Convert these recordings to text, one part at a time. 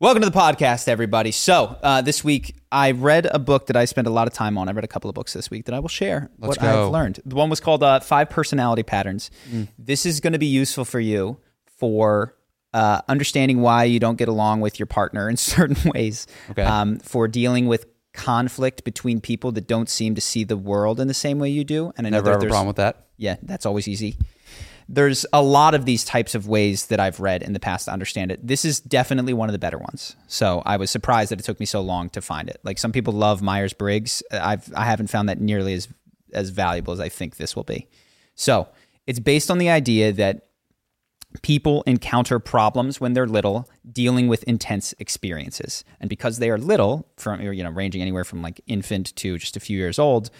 Welcome to the podcast, everybody. So, uh, this week I read a book that I spent a lot of time on. I read a couple of books this week that I will share Let's what go. I've learned. The one was called uh, Five Personality Patterns. Mm. This is going to be useful for you for uh, understanding why you don't get along with your partner in certain ways, Okay. um, for dealing with conflict between people that don't seem to see the world in the same way you do. And I know Never have a problem with that. yeah, that's always easy. There's a lot of these types of ways that I've read in the past to understand it. This is definitely one of the better ones. So I was surprised that it took me so long to find it. Like some people love Myers Briggs. I've I haven't found that nearly as as valuable as I think this will be. So it's based on the idea that people encounter problems when they're little dealing with intense experiences and because they are little from you know ranging anywhere from like infant to just a few years old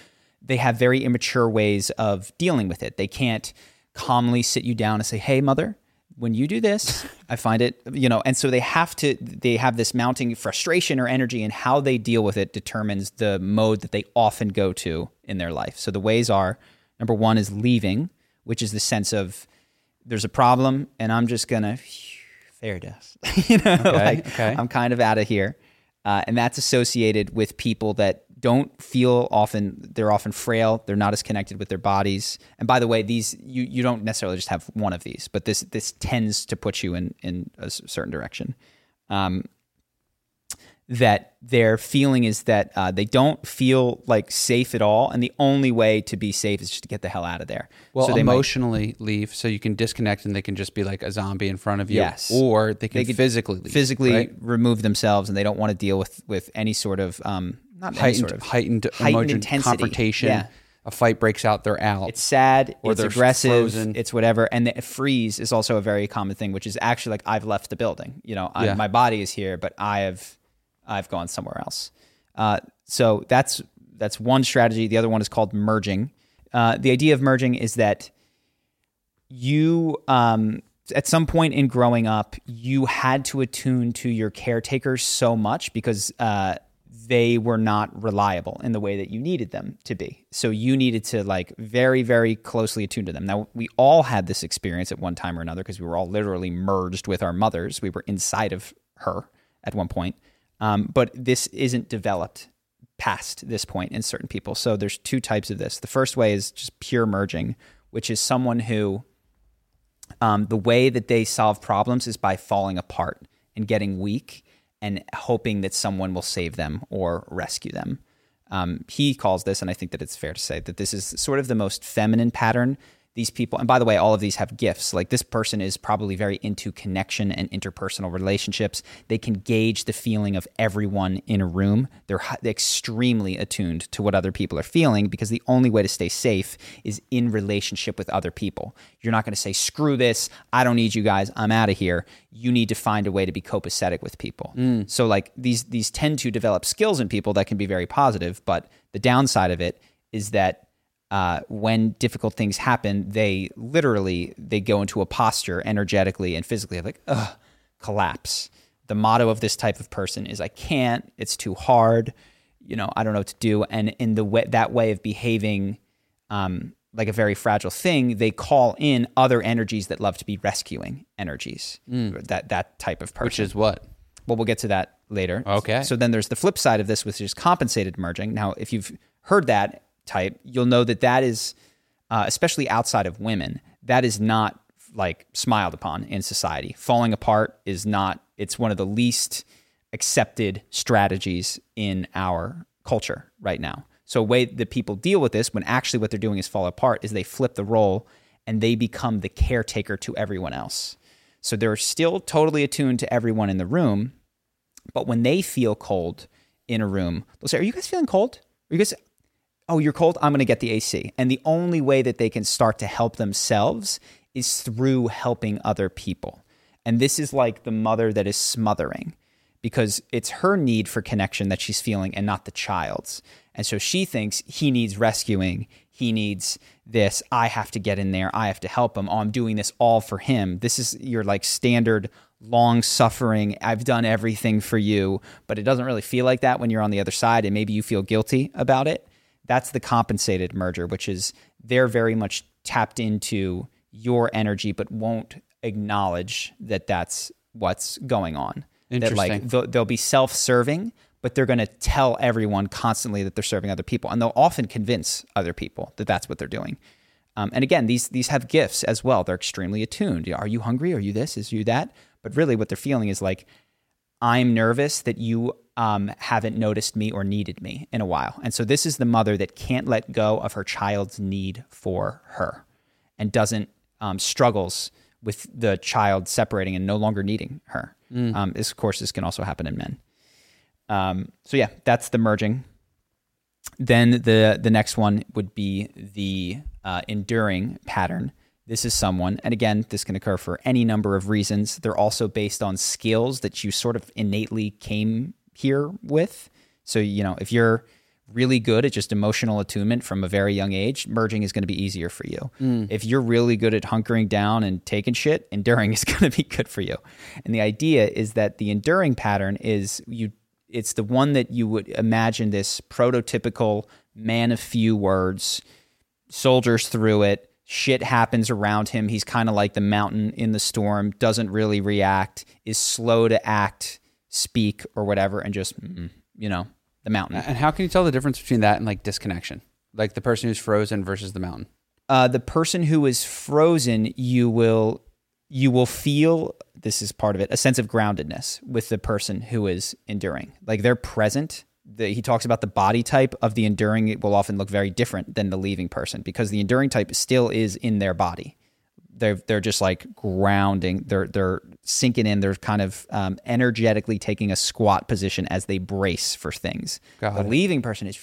they have very immature ways of dealing with it they can't calmly sit you down and say hey mother when you do this i find it you know and so they have to they have this mounting frustration or energy and how they deal with it determines the mode that they often go to in their life so the ways are number one is leaving which is the sense of there's a problem and I'm just gonna fair dust. you know, like, okay. I'm kind of out of here. Uh, and that's associated with people that don't feel often they're often frail they're not as connected with their bodies and by the way these you you don't necessarily just have one of these but this this tends to put you in in a certain direction um, that their feeling is that uh, they don't feel like safe at all and the only way to be safe is just to get the hell out of there Well, so they might- emotionally leave, so you can disconnect, and they can just be like a zombie in front of you. Yes. or they can They physically leave, physically right? remove themselves and they don't want to deal with with any sort of um not heightened, sort of heightened, heightened intensity. confrontation. Yeah. A fight breaks out, they're out. it's sad Or it's aggressive frozen. it's whatever and the freeze is also a very common thing which is actually like i've left the building you know I, Yeah. my body is here but i have i've gone somewhere else uh, so that's that's one strategy the other one is called merging uh, the idea of merging is that you um, at some point in growing up you had to attune to your caretakers so much because uh, they were not reliable in the way that you needed them to be so you needed to like very very closely attune to them now we all had this experience at one time or another because we were all literally merged with our mothers we were inside of her at one point um, but this isn't developed past this point in certain people. So there's two types of this. The first way is just pure merging, which is someone who um, the way that they solve problems is by falling apart and getting weak and hoping that someone will save them or rescue them. Um, he calls this, and I think that it's fair to say that this is sort of the most feminine pattern. These people, and by the way, all of these have gifts. Like this person is probably very into connection and interpersonal relationships. They can gauge the feeling of everyone in a room. They're extremely attuned to what other people are feeling because the only way to stay safe is in relationship with other people. You're not going to say, screw this, I don't need you guys, I'm out of here. You need to find a way to be copacetic with people. Mm. So like these these tend to develop skills in people that can be very positive, but the downside of it is that uh, when difficult things happen, they literally they go into a posture energetically and physically of like, ugh, collapse. The motto of this type of person is I can't, it's too hard, you know, I don't know what to do. And in the way that way of behaving um, like a very fragile thing, they call in other energies that love to be rescuing energies. That that type of person. which is what? Well, we'll get to that later. Okay. So then there's the flip side of this, which is compensated merging. Now, if you've heard that type, you'll know that that is, uh, especially outside of women, that is not like smiled upon in society. Falling apart is not it's one of the least accepted strategies in our culture right now. So, way that people deal with this when actually what they're doing is fall apart is they flip the role and they become the caretaker to everyone else. So, they're still totally attuned to everyone in the room, but when they feel cold in a room, they'll say, Are you guys feeling cold? Are you guys, oh, you're cold? I'm going to get the AC. And the only way that they can start to help themselves is through helping other people. And this is like the mother that is smothering because it's her need for connection that she's feeling and not the child's. And so she thinks he needs rescuing. He needs this. I have to get in there. I have to help him. Oh, I'm doing this all for him. This is your like standard long suffering. I've done everything for you, but it doesn't really feel like that when you're on the other side and maybe you feel guilty about it. That's the compensated merger, which is they're very much tapped into your energy, but won't acknowledge that that's what's going on. That like Interesting. they'll, they'll be self-serving, but they're going to tell everyone constantly that they're serving other people, and they'll often convince other people that that's what they're doing. Um, and again, these these have gifts as well. They're extremely attuned. Are you hungry? Are you this? Is you that? But really, what they're feeling is like, I'm nervous that you um, haven't noticed me or needed me in a while. And so this is the mother that can't let go of her child's need for her, and doesn't um, struggles with the child separating and no longer needing her. Um, this, of course, this can also happen in men. Um, so yeah, that's the merging. Then the the next one would be the uh, enduring pattern. This is someone, and again, this can occur for any number of reasons. They're also based on skills that you sort of innately came here with. So you know, if you're really good at just emotional attunement from a very young age, merging is going to be easier for you. Mm. If you're really good at hunkering down and taking shit, enduring is going to be good for you. And the idea is that the enduring pattern is you it's the one that you would imagine this prototypical man of few words, soldiers through it, shit happens around him, he's kind of like the mountain in the storm, doesn't really react, is slow to act, speak or whatever and just mm, you know, the mountain. And how can you tell the difference between that and like disconnection? Like the person who's frozen versus the mountain. uh, the person who is frozen, you will you will feel this is part of it a sense of groundedness with the person who is enduring. Like they're present. The, he talks about the body type of the enduring. It will often look very different than the leaving person because the enduring type still is in their body. They're they're just like grounding. They're they're sinking in. They're kind of um, energetically taking a squat position as they brace for things. Got the it. leaving person is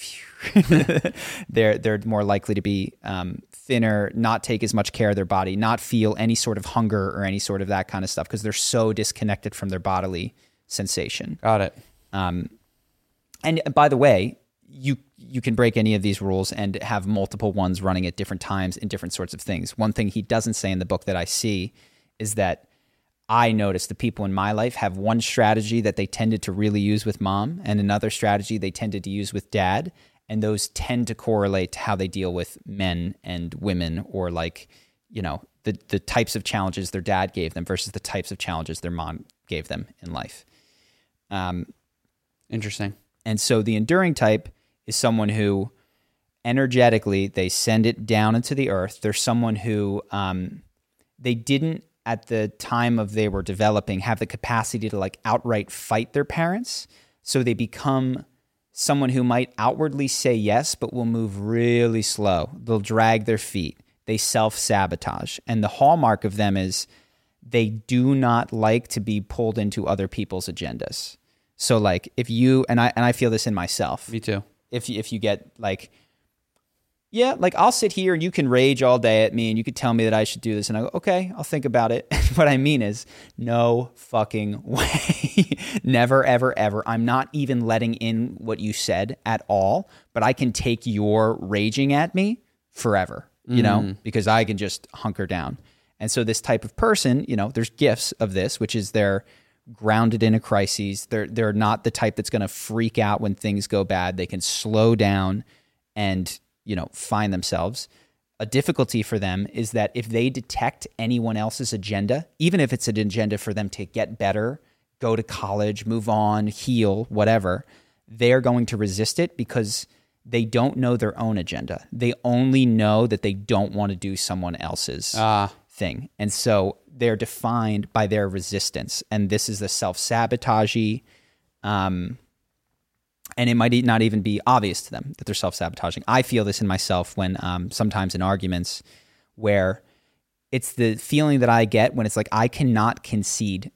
they're they're more likely to be um, thinner, not take as much care of their body, not feel any sort of hunger or any sort of that kind of stuff because they're so disconnected from their bodily sensation. Got it. Um, and by the way, you you can break any of these rules and have multiple ones running at different times in different sorts of things. One thing he doesn't say in the book that I see is that I notice the people in my life have one strategy that they tended to really use with mom and another strategy they tended to use with dad. And those tend to correlate to how they deal with men and women or like, you know, the, the types of challenges their dad gave them versus the types of challenges their mom gave them in life. Um, Interesting. and so the enduring type is someone who energetically they send it down into the earth. They're someone who um, they didn't at the time of they were developing have the capacity to like outright fight their parents. So they become someone who might outwardly say yes, but will move really slow. They'll drag their feet. They self sabotage. And the hallmark of them is they do not like to be pulled into other people's agendas. So like if you and I and I feel this in myself. Me too. If you, if you get like yeah, like I'll sit here and you can rage all day at me and you could tell me that I should do this and I go, "Okay, I'll think about it." what I mean is no fucking way. Never ever ever. I'm not even letting in what you said at all, but I can take your raging at me forever, you know, mm-hmm. because I can just hunker down. And so this type of person, you know, there's gifts of this, which is they're grounded in a crisis. They're they're not the type that's going to freak out when things go bad. They can slow down and, you know, find themselves. A difficulty for them is that if they detect anyone else's agenda, even if it's an agenda for them to get better, go to college, move on, heal, whatever, they're going to resist it because they don't know their own agenda. They only know that they don't want to do someone else's Ah, thing. And so they're defined by their resistance. And this is the self sabotagey. Um, and it might not even be obvious to them that they're self sabotaging. I feel this in myself when um, sometimes in arguments where it's the feeling that I get when it's like I cannot concede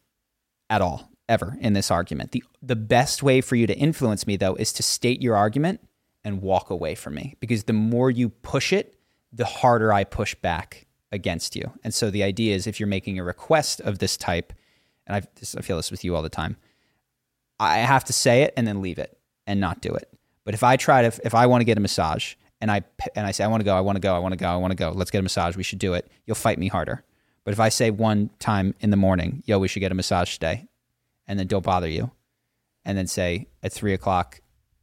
at all ever in this argument. The the best way for you to influence me though is to state your argument and walk away from me because the more you push it, the harder I push back against you. And so the idea is if you're making a request of this type, and I, this, I feel this with you all the time, I have to say it and then leave it and not do it. But if I try to, if I want to get a massage and I and I say I want to go, I want to go, I want to go, I want to go, let's get a massage, we should do it. You'll fight me harder. But if I say one time in the morning, yo, we should get a massage today, and then don't bother you, and then say at three o'clock,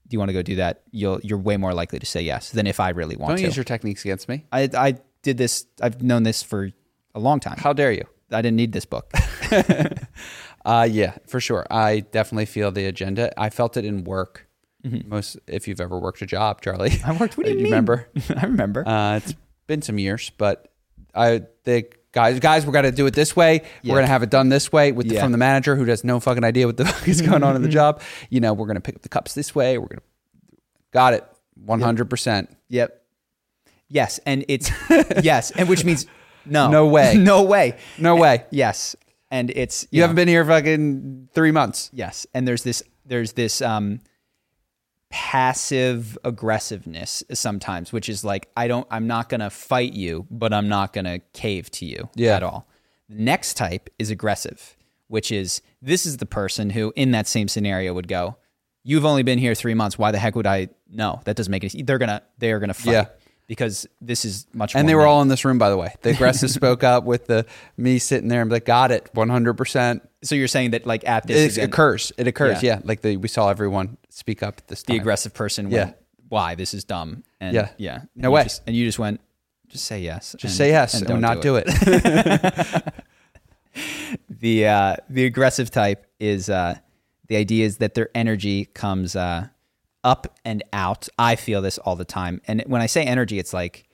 do you want to go do that? You'll you're way more likely to say yes than if I really want to Don't to. use your techniques against me. I I did this. I've known this for a long time. How dare you? I didn't need this book. Uh, yeah, for sure. I definitely feel the agenda. I felt it in work. Most, if you've ever worked a job, Charlie. Mm-hmm. I worked. What do you, mean? remember? I remember. Uh, it's been some years, but I the guys, guys, we're gonna do it this way. Yeah. We're gonna have it done this way with the, from the manager who has no fucking idea what the fuck is going on in the job. You know, we're gonna pick up the cups this way. We're gonna got it, one hundred percent. Yep. Yes, and it's yes, and which means no, No way. no way, No way. yes, and it's You haven't been here fucking three months. yes, and there's this there's this um passive aggressiveness sometimes, which is like I don't I'm not gonna fight you, but I'm not gonna cave to you Yeah. at all. The next type is aggressive, which is this is the person who in that same scenario would go, You've only been here three months. Why the heck would I no, that doesn't make any they're gonna they're gonna fight. Yeah. Because this is much And they were all in this room, by the way. The aggressive spoke up with the me sitting there and like, got it, one hundred percent. So you're saying that like at this It event, occurs. It occurs. Yeah. Yeah, like the, we saw everyone speak up this the aggressive person Yeah. went, "Why this is dumb?" And Yeah. yeah, No And you way. just- and you just went, "Just say yes." Just say yes and, do not do it. the uh, the aggressive type is uh, the idea is that their energy comes uh, up and out. I feel this all the time, and when I say energy, it's like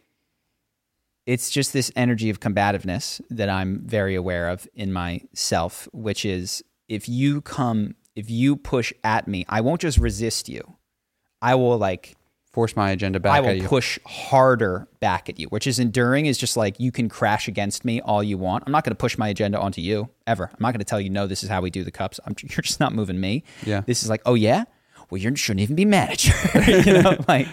it's just this energy of combativeness that I'm very aware of in myself, which is if you come, if you push at me, I won't just resist you. I will like Force my agenda back I will push harder back at you, which is enduring is just like you can crash against me all you want. I'm not going to push my agenda onto you ever. I'm not going to tell you, no, this is how we do the cups. I'm, you're just not moving me. Yeah. This is like, oh, yeah? Well, you shouldn't even be manager. you know, like,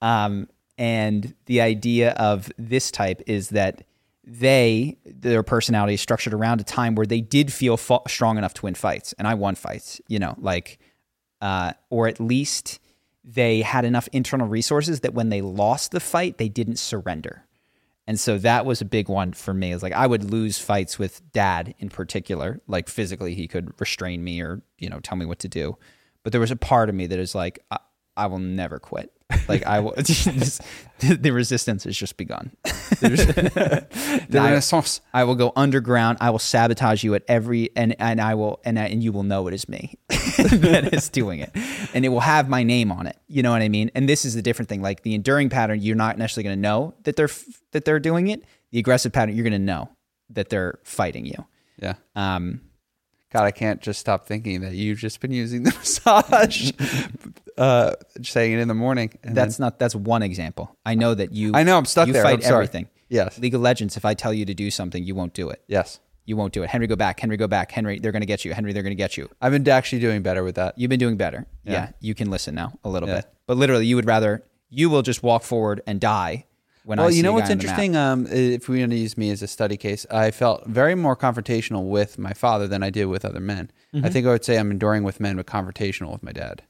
um, and the idea of this type is that they, their personality is structured around a time where they did feel fa- strong enough to win fights. And I won fights, you know, like, uh, or at least they had enough internal resources that when they lost the fight, they didn't surrender. And so that was a big one for me. Is like I would lose fights with dad in particular. Like physically, he could restrain me or you know tell me what to do. But there was a part of me that is like I, I will never quit. Like I will. this, the resistance has just begun. the I- Renaissance. I will go underground. I will sabotage you at every and and I will and I- and you will know it is me that is doing it, and it will have my name on it. You know what I mean? And this is the different thing. Like the enduring pattern, you're not necessarily going to know that they're that they're doing it. The aggressive pattern, you're going to know that they're fighting you. Yeah. Um, God, I can't just stop thinking that you've just been using the massage, uh, saying it in the morning. And that's not that's one example. I know that you. I know, I'm stuck you there. Fight I'm sorry. everything. Yes. League of Legends. If I tell you to do something, you won't do it. yes, You won't do it. Henry, go back. Henry, go back. Henry, they're going to get you. Henry, they're going to get you. I've been actually doing better with that. You've been doing better. Yeah. Yeah. You can listen now a little Yeah. bit. But literally, you would rather, you will just walk forward and die when I Well, see you know what's interesting? Um, if we want to use me as a study case, I felt very more confrontational with my father than I did with other men. Mm-hmm. I think I would say I'm enduring with men, but confrontational with my dad.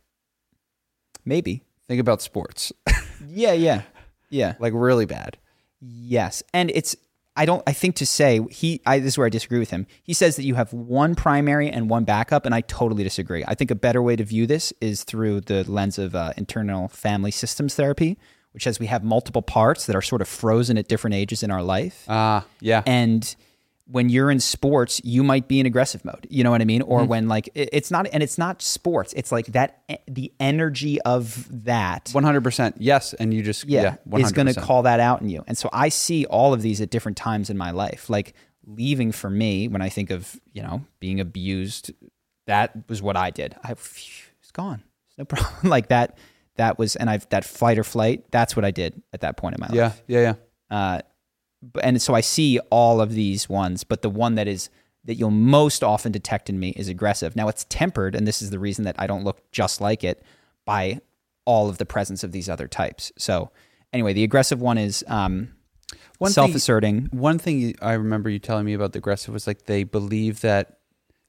Maybe. Think about sports, Yeah, yeah. Yeah. like really bad. Yes. And it's, I don't, I think to say, he, I, this is where I disagree with him. He says that you have one primary and one backup, and I totally disagree. I think a better way to view this is through the lens of uh, internal family systems therapy, which says we have multiple parts that are sort of frozen at different ages in our life. Ah, yeah, and when you're in sports, you might be in aggressive mode. You know what I mean? Or when like it's not, and it's not sports. It's like that, the energy of that One hundred percent. Yes, and you just yeah, yeah, is going to call that out in you. And so I see all of these at different times in my life. Like leaving for me, when I think of you know being abused, that was what I did. I phew, it's gone. It's no problem. like that. That was, and I've that fight or flight. That's what I did at that point in my life. Yeah, yeah, yeah. Uh, and so I see all of these ones, but the one that is that you'll most often detect in me is aggressive. Now it's tempered, and this is the reason that I don't look just like it by all of the presence of these other types. So anyway, the aggressive one is um, One self-asserting. One thing I remember you telling me about the aggressive was like they believe that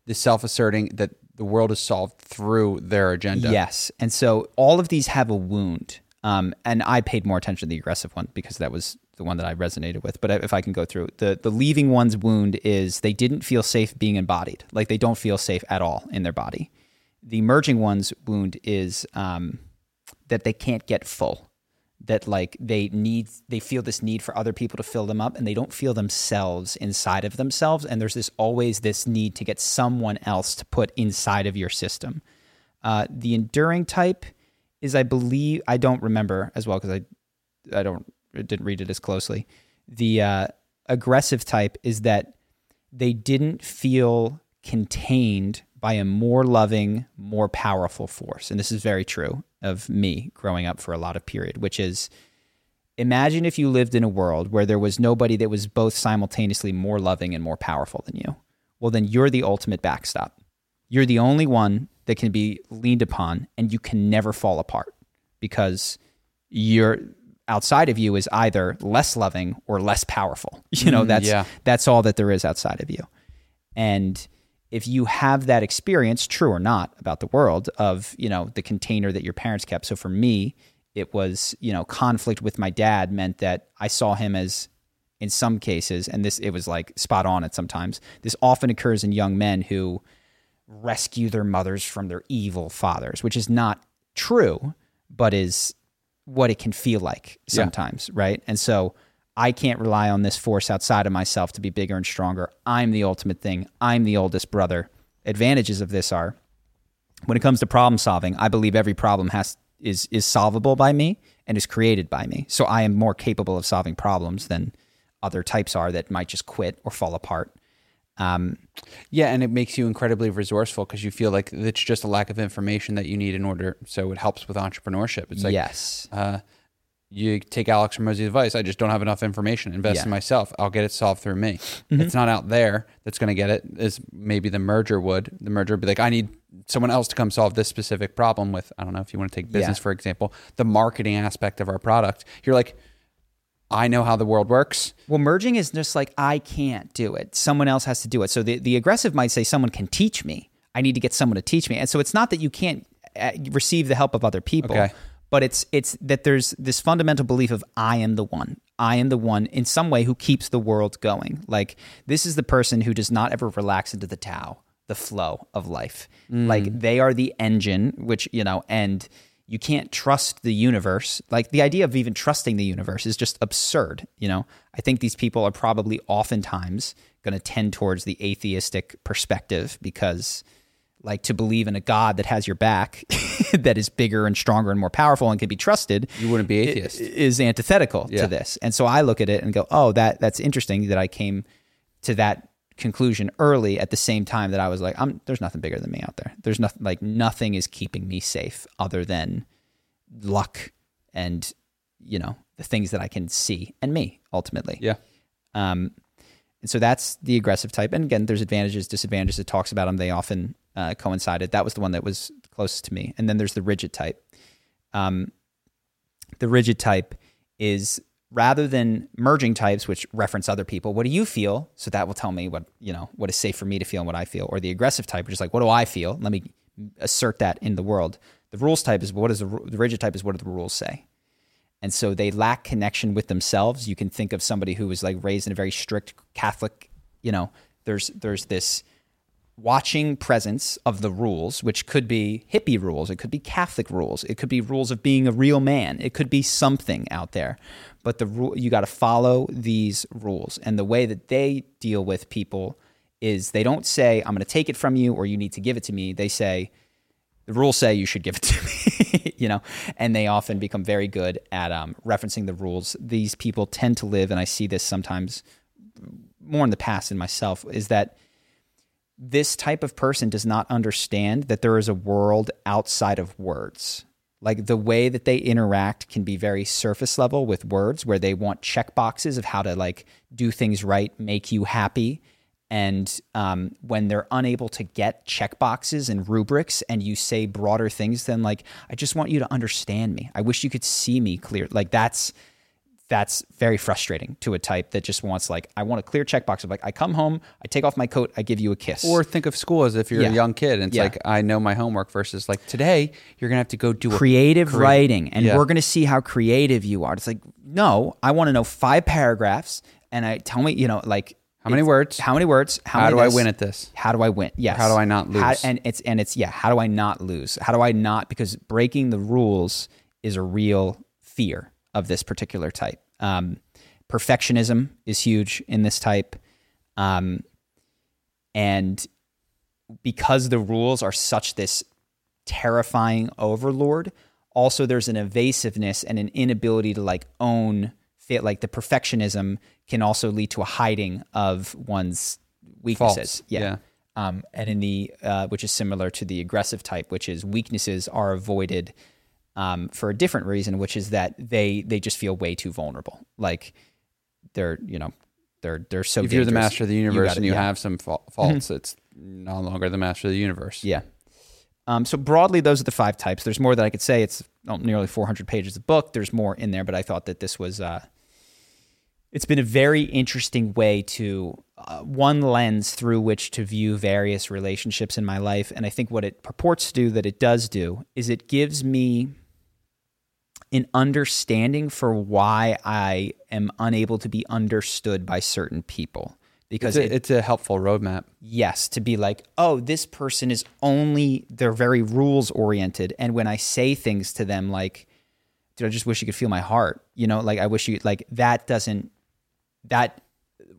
the self-asserting that the world is solved through their agenda. Yes, and so all of these have a wound. Um, and I paid more attention to the aggressive one because that was the one that I resonated with. But if I can go through the the leaving one's wound is they didn't feel safe being embodied, like they don't feel safe at all in their body. The merging one's wound is um, that they can't get full, that like they need they feel this need for other people to fill them up, and they don't feel themselves inside of themselves. And there's this always this need to get someone else to put inside of your system. Uh, the enduring type is, I believe, I don't remember as well because I, I don't didn't read it as closely. The uh, aggressive type is that they didn't feel contained by a more loving, more powerful force, and this is very true of me growing up for a lot of period, which is. Imagine if you lived in a world where there was nobody that was both simultaneously more loving and more powerful than you. Well, then you're the ultimate backstop. You're the only one that can be leaned upon and you can never fall apart because you're outside of you is either less loving or less powerful. You know, mm, that's yeah. that's all that there is outside of you. And if you have that experience, true or not, about the world of, you know, the container that your parents kept. So for me, it was, you know, conflict with my dad meant that I saw him as in some cases, and this it was like spot on at sometimes. This often occurs in young men who rescue their mothers from their evil fathers, which is not true, but is what it can feel like sometimes, right? And so I can't rely on this force outside of myself to be bigger and stronger. I'm the ultimate thing. I'm the oldest brother. Advantages of this are when it comes to problem solving, I believe every problem has is is solvable by me and is created by me. So I am more capable of solving problems than other types are that might just quit or fall apart. Um, Yeah, and it makes you incredibly resourceful because you feel like it's just a lack of information that you need in order. So it helps with entrepreneurship. It's like yes. uh, you take Alex Hormozi's advice. I just don't have enough information. Invest Yeah. in myself. I'll get it solved through me. Mm-hmm. It's not out there that's going to get it. As maybe the merger would. The merger would be like, I need someone else to come solve this specific problem with. I don't know if you want to take business Yeah. for example, the marketing aspect of our product. You're like, I know how the world works. Well, merging is just like I can't do it. Someone else has to do it. So the, the aggressive might say someone can teach me. I need to get someone to teach me. And so it's not that you can't uh, receive the help of other people, Okay. But it's it's that there's this fundamental belief of I am the one. I am the one in some way who keeps the world going. Like this is the person who does not ever relax into the Tao, the flow of life. Mm. Like they are the engine, which you know, and you can't trust the universe. Like the idea of even trusting the universe is just absurd. You know, I think these people are probably oftentimes going to tend towards the atheistic perspective because, like, to believe in a God that has your back, that is bigger and stronger and more powerful and can be trusted, You wouldn't be atheist. is antithetical Yeah. to this. And so I look at it and go, "Oh, that that's interesting that I came to that conclusion early at the same time that I was like, I'm there's nothing bigger than me out there. There's nothing like nothing is keeping me safe other than luck and you know, the things that I can see and me ultimately. Yeah. Um, and so that's the aggressive type. And again, there's advantages, disadvantages. It talks about them. They often uh, coincided. That was the one that was closest to me. And then there's the rigid type. Um, the rigid type is rather than merging types, which reference other people. What do you feel? So that will tell me what you know what is safe for me to feel and what I feel. Or the aggressive type, which is like, what do I feel? Let me assert that in the world. The rules type is what is the, the rigid type is what do the rules say? And so they lack connection with themselves. You can think of somebody who was like raised in a very strict Catholic, you know, there's there's this watching presence of the rules, which could be hippie rules, it could be Catholic rules, it could be rules of being a real man, it could be something out there. But the rule you got to follow these rules, and the way that they deal with people is they don't say I'm going to take it from you or you need to give it to me. They say the rules say you should give it to me, you know, and they often become very good at um, referencing the rules. These people tend to live, and I see this sometimes more in the past in myself, is that this type of person does not understand that there is a world outside of words. Like the way that they interact can be very surface level with words, where they want check boxes of how to like do things right, make you happy. And um, when they're unable to get check boxes and rubrics, and you say broader things than like, "I just want you to understand me. I wish you could see me clear." Like that's that's very frustrating to a type that just wants like I want a clear checkbox of like I come home, I take off my coat, I give you a kiss. Or think of school as if you're Yeah. a young kid and it's Yeah. like I know my homework versus like today you're gonna have to go do a creative create- writing and Yeah. we're going to see how creative you are. It's like no, I want to know five paragraphs and I tell me, you know, like How many words? How many words? How many do I win at this? How do I win? Yes. How do I not How- lose? and it's and it's yeah, how do I not lose? How do I not because breaking the rules is a real fear of this particular type. Um, perfectionism is huge in this type. Um, and because the rules are such this terrifying overlord, also there's an evasiveness and an inability to like own fit like the perfectionism can also lead to a hiding of one's weaknesses. Faults, Yeah. yeah. Um, and in the uh, which is similar to the aggressive type, which is weaknesses are avoided um, for a different reason, which is that they they just feel way too vulnerable. Like they're you know they're they're so. if you're the master of the universe gotta- and you yeah. Mm-hmm. have some fa- faults, it's no longer the master of the universe. Yeah. Um, so broadly, those are the five types. There's more that I could say. It's oh, nearly 400 pages of book. There's more in there, but I thought that this was. Uh, it's been a very interesting way to uh, one lens through which to view various relationships in my life, and I think what it purports to do, that it does do, is it gives me an understanding for why I am unable to be understood by certain people. Because It's it, a, it's a helpful roadmap. yes to be like oh this person is only they're very rules oriented. And when i say things to them like dude i just wish you could feel my heart you know like i wish you like that doesn't that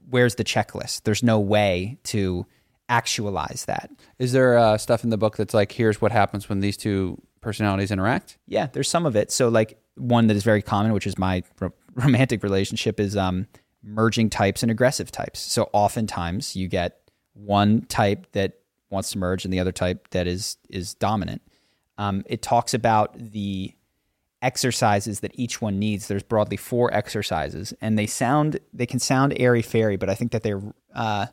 where's the checklist. There's no way to actualize that. Is there uh, stuff in the book that's like, here's what happens when these two personalities interact? yeah there's some of it. So like one that is very common which is my ro- romantic relationship is um merging types and aggressive types. So oftentimes you get one type that wants to merge and the other type that is is dominant. Um, it talks about the exercises that each one needs there's broadly four exercises and they sound they can sound airy fairy but i think that they're uh,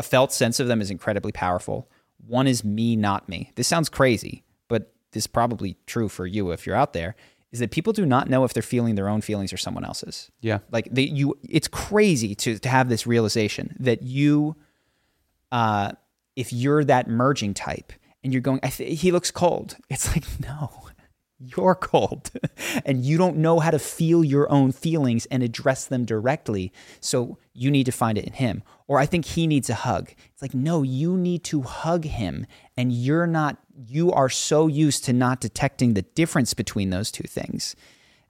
a felt sense of them is incredibly powerful. One is me, not me. This sounds crazy, but this is probably true for you if you're out there. Is that people do not know if they're feeling their own feelings or someone else's. Yeah. Like they, you, it's crazy to to have this realization that you, uh, if you're that merging type and you're going, I th- he looks cold. It's like no, you're cold, and you don't know how to feel your own feelings and address them directly. So you need to find it in him. Or I think he needs a hug. It's like no, you need to hug him, and you're not. You are so used to not detecting the difference between those two things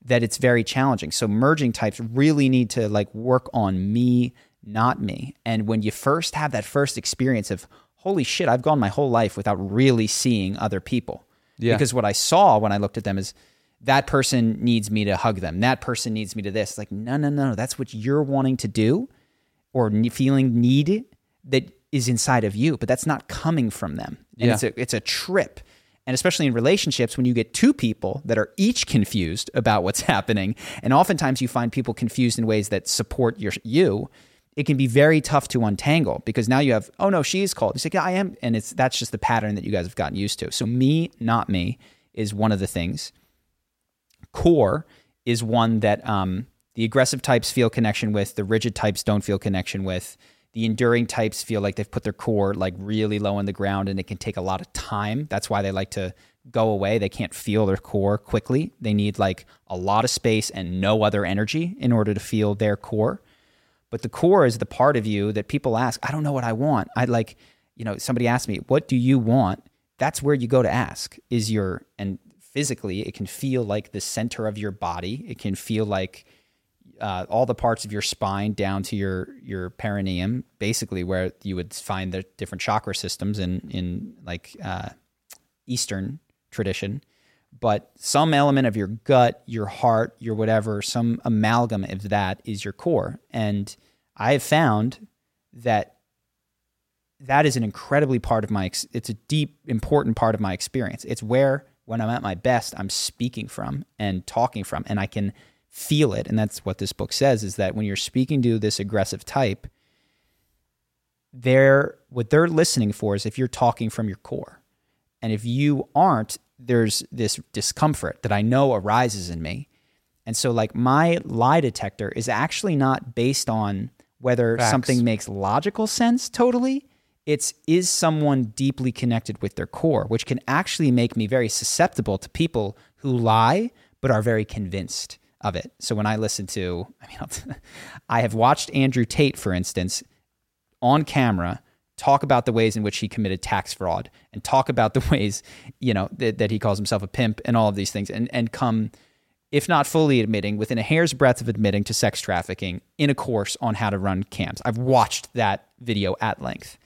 that it's very challenging. So merging types really need to like work on me, not me. And when you first have that first experience of holy shit, I've gone my whole life without really seeing other people. Yeah. Because what I saw when I looked at them is that person needs me to hug them. That person needs me to this. Like no, no, no, that's what you're wanting to do or feeling need that is inside of you, but that's not coming from them. And Yeah. it's a it's a trip. And especially in relationships, when you get two people that are each confused about what's happening, and oftentimes you find people confused in ways that support your you, it can be very tough to untangle because now you have, oh no, she's cold. It's like yeah, I am, and it's that's just the pattern that you guys have gotten used to. So me, not me, is one of the things. Core is one that um, the aggressive types feel connection with, the rigid types don't feel connection with. The enduring types feel like they've put their core like really low in the ground and it can take a lot of time. That's why they like to go away. They can't feel their core quickly. They need like a lot of space and no other energy in order to feel their core. But the core is the part of you that people ask, I don't know what I want. I like, you know, somebody asked me, "What do you want?" That's where you go to ask. Is your and physically, it can feel like the center of your body. It can feel like uh, all the parts of your spine down to your your perineum, basically where you would find the different chakra systems in in like uh, Eastern tradition. But some element of your gut, your heart, your whatever, some amalgam of that is your core. And I have found that that is an incredibly part of my it's a deep important part of my experience. It's where when i'm at my best i'm speaking from and talking from and i can feel it. And that's what this book says is that when you're speaking to this aggressive type they're what they're listening for is if you're talking from your core. And if you aren't there's this discomfort that i know arises in me. And so like my lie detector is actually not based on whether Facts. something makes logical sense totally. It's is someone deeply connected with their core which can actually make me very susceptible to people who lie but are very convinced of it. So when i listen to i mean i have watched andrew tate for instance on camera talk about the ways in which he committed tax fraud and talk about the ways you know that, that he calls himself a pimp and all of these things and and come if not fully admitting, within a hair's breadth of admitting to sex trafficking in a course on how to run camps. I've watched that video at length.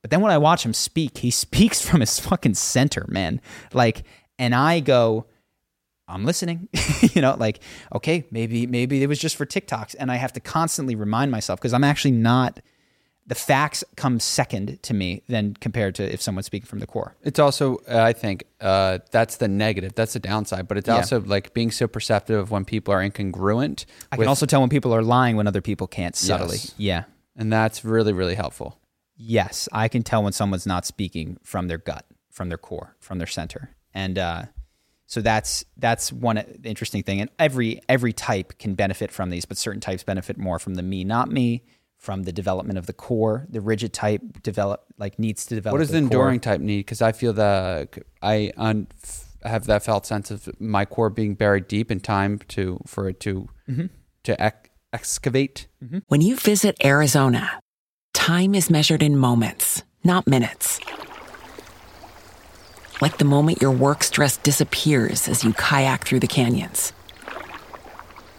But then when I watch him speak, he speaks from his fucking center, man. Like, and I go, I'm listening. you know, like, okay, maybe, maybe it was just for TikToks. And I have to constantly remind myself because I'm actually not the facts come second to me than compared to if someone's speaking from the core. It's also, I think, uh, that's the negative. That's the downside. But it's Yeah. also like being so perceptive of when people are incongruent. I with- can also tell when people are lying when other people can't subtly. Yes. Yeah. and that's really, really helpful. yes, I can tell when someone's not speaking from their gut, from their core, from their center, and uh, so that's that's one interesting thing. And every every type can benefit from these, but certain types benefit more from the me, not me, from the development of the core. The rigid type develop like needs to develop. What does the core. enduring type need? Because I feel that I un- f- have that felt sense of my core being buried deep in time to for it to Mm-hmm. to ec- excavate. When you visit Arizona, time is measured in moments, not minutes. Like the moment your work stress disappears as you kayak through the canyons.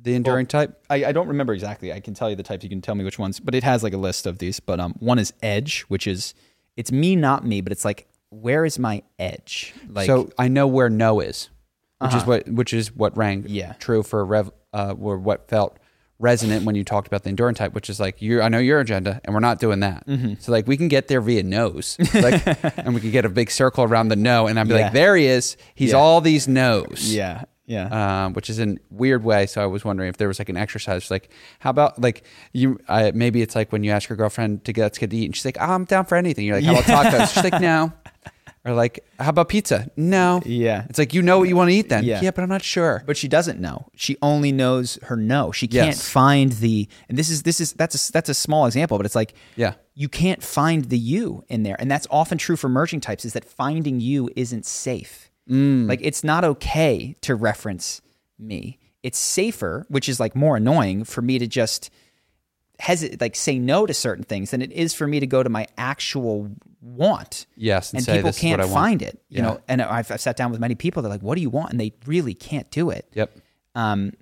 The enduring type. I, I don't remember exactly. I can tell you the types. You can tell me which ones, but it has like a list of these. But um, one is edge, which is it's me, not me, but it's like where is my edge? Like so I know where no is, which is what which is what rang Yeah. true for rev uh, or what felt resonant when you talked about the enduring type, which is like you. I know your agenda, and we're not doing that. So like we can get there via no's, like, and we can get a big circle around the no, and I'd be Yeah. like, there he is. He's Yeah. all these no's. yeah, yeah. um, which is in weird way. So I was wondering if there was like an exercise, like how about like you? I, maybe it's like when you ask your girlfriend to get let's get to eat, and she's like, oh, "I'm down for anything." You're like, "How about tacos?" she's like, "No." Or like, "How about pizza?" No. Yeah. It's like you know what you want to eat then. Yeah. but I'm not sure. but she doesn't know. She only knows her no. She can't Yes. find the. And this is this is that's a, that's a small example, but it's like Yeah. you can't find the you in there, and that's often true for merging types. Is that finding you isn't safe? Mm. Like it's not okay to reference me. It's safer, which is like more annoying for me to just hesitate, like say no to certain things than it is for me to go to my actual want. Yes, and and say, people "This can't what I want." find it. You Yeah. know, and I've, I've sat down with many people. They're like, "What do you want?" And they really can't do it. Yep. Um,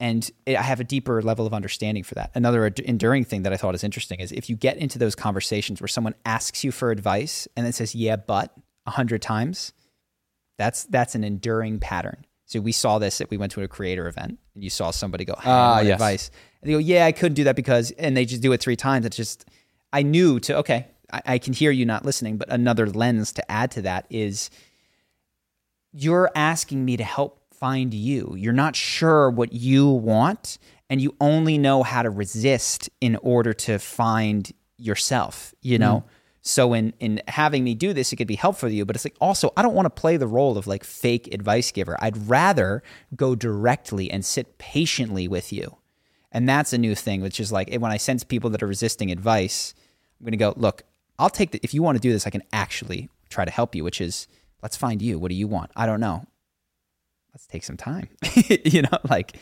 and it, I have a deeper level of understanding for that. Another ad- enduring thing that I thought is interesting is if you get into those conversations where someone asks you for advice and then says "yeah, but" a hundred times, that's that's an enduring pattern So we saw this that we went to a creator event and you saw somebody go, hey, ah, I yes. advice. And they go, yeah, I couldn't do that because, and they just do it three times. It's just, I knew to, okay, I, I can hear you not listening, but another lens to add to that is you're asking me to help find you. You're not sure what you want, and you only know how to resist in order to find yourself, you know? Mm. So in in having me do this, it could be helpful to you, but it's like also I don't want to play the role of like fake advice giver. I'd rather go directly and sit patiently with you. And that's a new thing, which is like when I sense people that are resisting advice, I'm going to go, look, I'll take the, if you want to do this, I can actually try to help you, which is let's find you. What do you want? I don't know. Let's take some time. you know, like,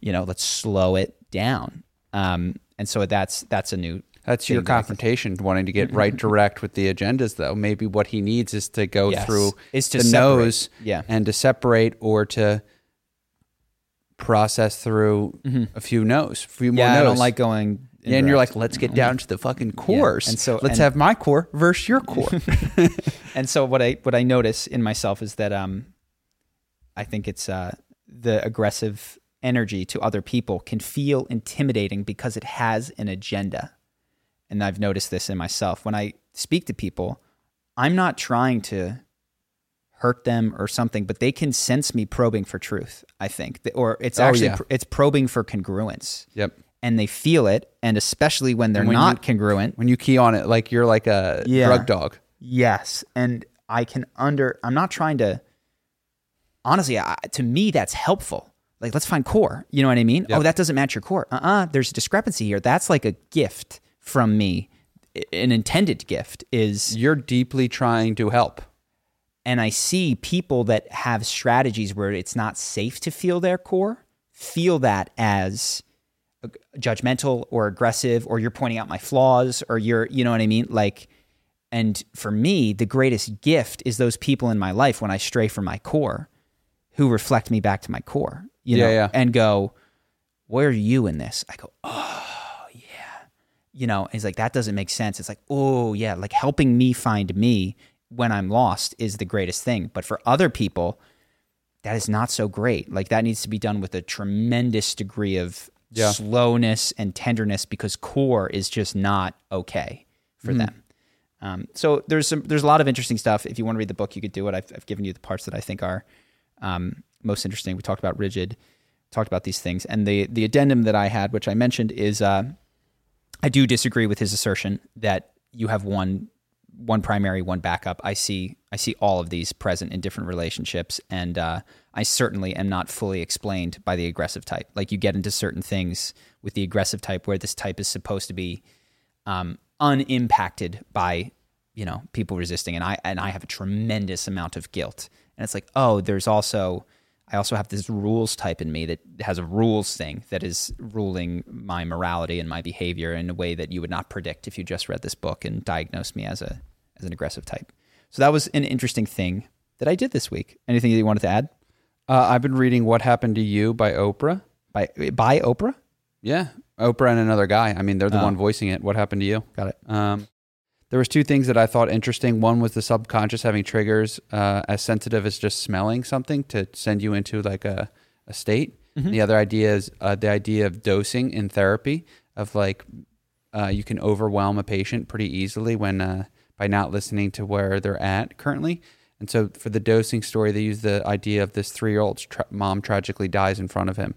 you know, let's slow it down. Um, and so that's, that's a new, That's your that I think- confrontation, wanting to get right direct with the agendas, though. Maybe what he needs is to go Yes. through Is to the separate. nose Yeah. and to separate or to process through a few no's, a few more Mm-hmm. I don't like going. Yeah, and you're like, let's get down to the fucking cores. And so- let's and- have my core versus your core. and so what I what I notice in myself is that um, I think it's uh, the aggressive energy to other people can feel intimidating because it has an agenda, and I've noticed this in myself when I speak to people. I'm not trying to hurt them or something, but they can sense me probing for truth. I think, or it's Oh, actually yeah. it's probing for congruence, yep. and they feel it, and especially when they're when not you- congruent, When you key on it, like you're like a Yeah. drug dog. Yes, and I can under. I'm not trying to. Honestly, I, to me, that's helpful. Like, let's find core. You know what I mean? Yep. Oh, that doesn't match your core. Uh, uh There's a discrepancy here. That's like a gift from me, an intended gift is, You're deeply trying to help. and I see people that have strategies where it's not safe to feel their core, feel that as judgmental or aggressive, or you're pointing out my flaws, or you're, you know what I mean? Like, and for me, the greatest gift is those people in my life when I stray from my core who reflect me back to my core, you know, Yeah, yeah. and go, where are you in this? I go, oh, yeah. You know, he's like, that doesn't make sense. It's like, oh, yeah, like helping me find me when I'm lost is the greatest thing. But for other people, that is not so great. Like that needs to be done with a tremendous degree of Yeah. slowness and tenderness because core is just not okay for Mm-hmm. them. Um, so there's some there's a lot of interesting stuff. If you want to read the book, you could do it. I've, I've given you the parts that I think are um, most interesting. We talked about rigid, talked about these things, and the the addendum that I had, which I mentioned, is uh, I do disagree with his assertion that you have one one primary, one backup. I see I see all of these present in different relationships, and uh, I certainly am not fully explained by the aggressive type. Like you get into certain things with the aggressive type where this type is supposed to be um, unimpacted by you know people resisting, and I and I have a tremendous amount of guilt, and it's like oh, there's also I also have this rules type in me that has a rules thing that is ruling my morality and my behavior in a way that you would not predict if you just read this book and diagnosed me as a as an aggressive type. So that was an interesting thing that I did this week. Anything that you wanted to add? Uh, I've been reading What Happened to You by Oprah. By by Oprah? Yeah, Oprah and another guy. I mean, they're the Oh. one voicing it. What happened to you? Got it. Um, there was two things that I thought interesting. One was the subconscious having triggers uh, as sensitive as just smelling something to send you into like a, a state. The other idea is uh, the idea of dosing in therapy of like uh, you can overwhelm a patient pretty easily when uh, by not listening to where they're at currently. And so for the dosing story, they use the idea of this three year old's tra- mom tragically dies in front of him.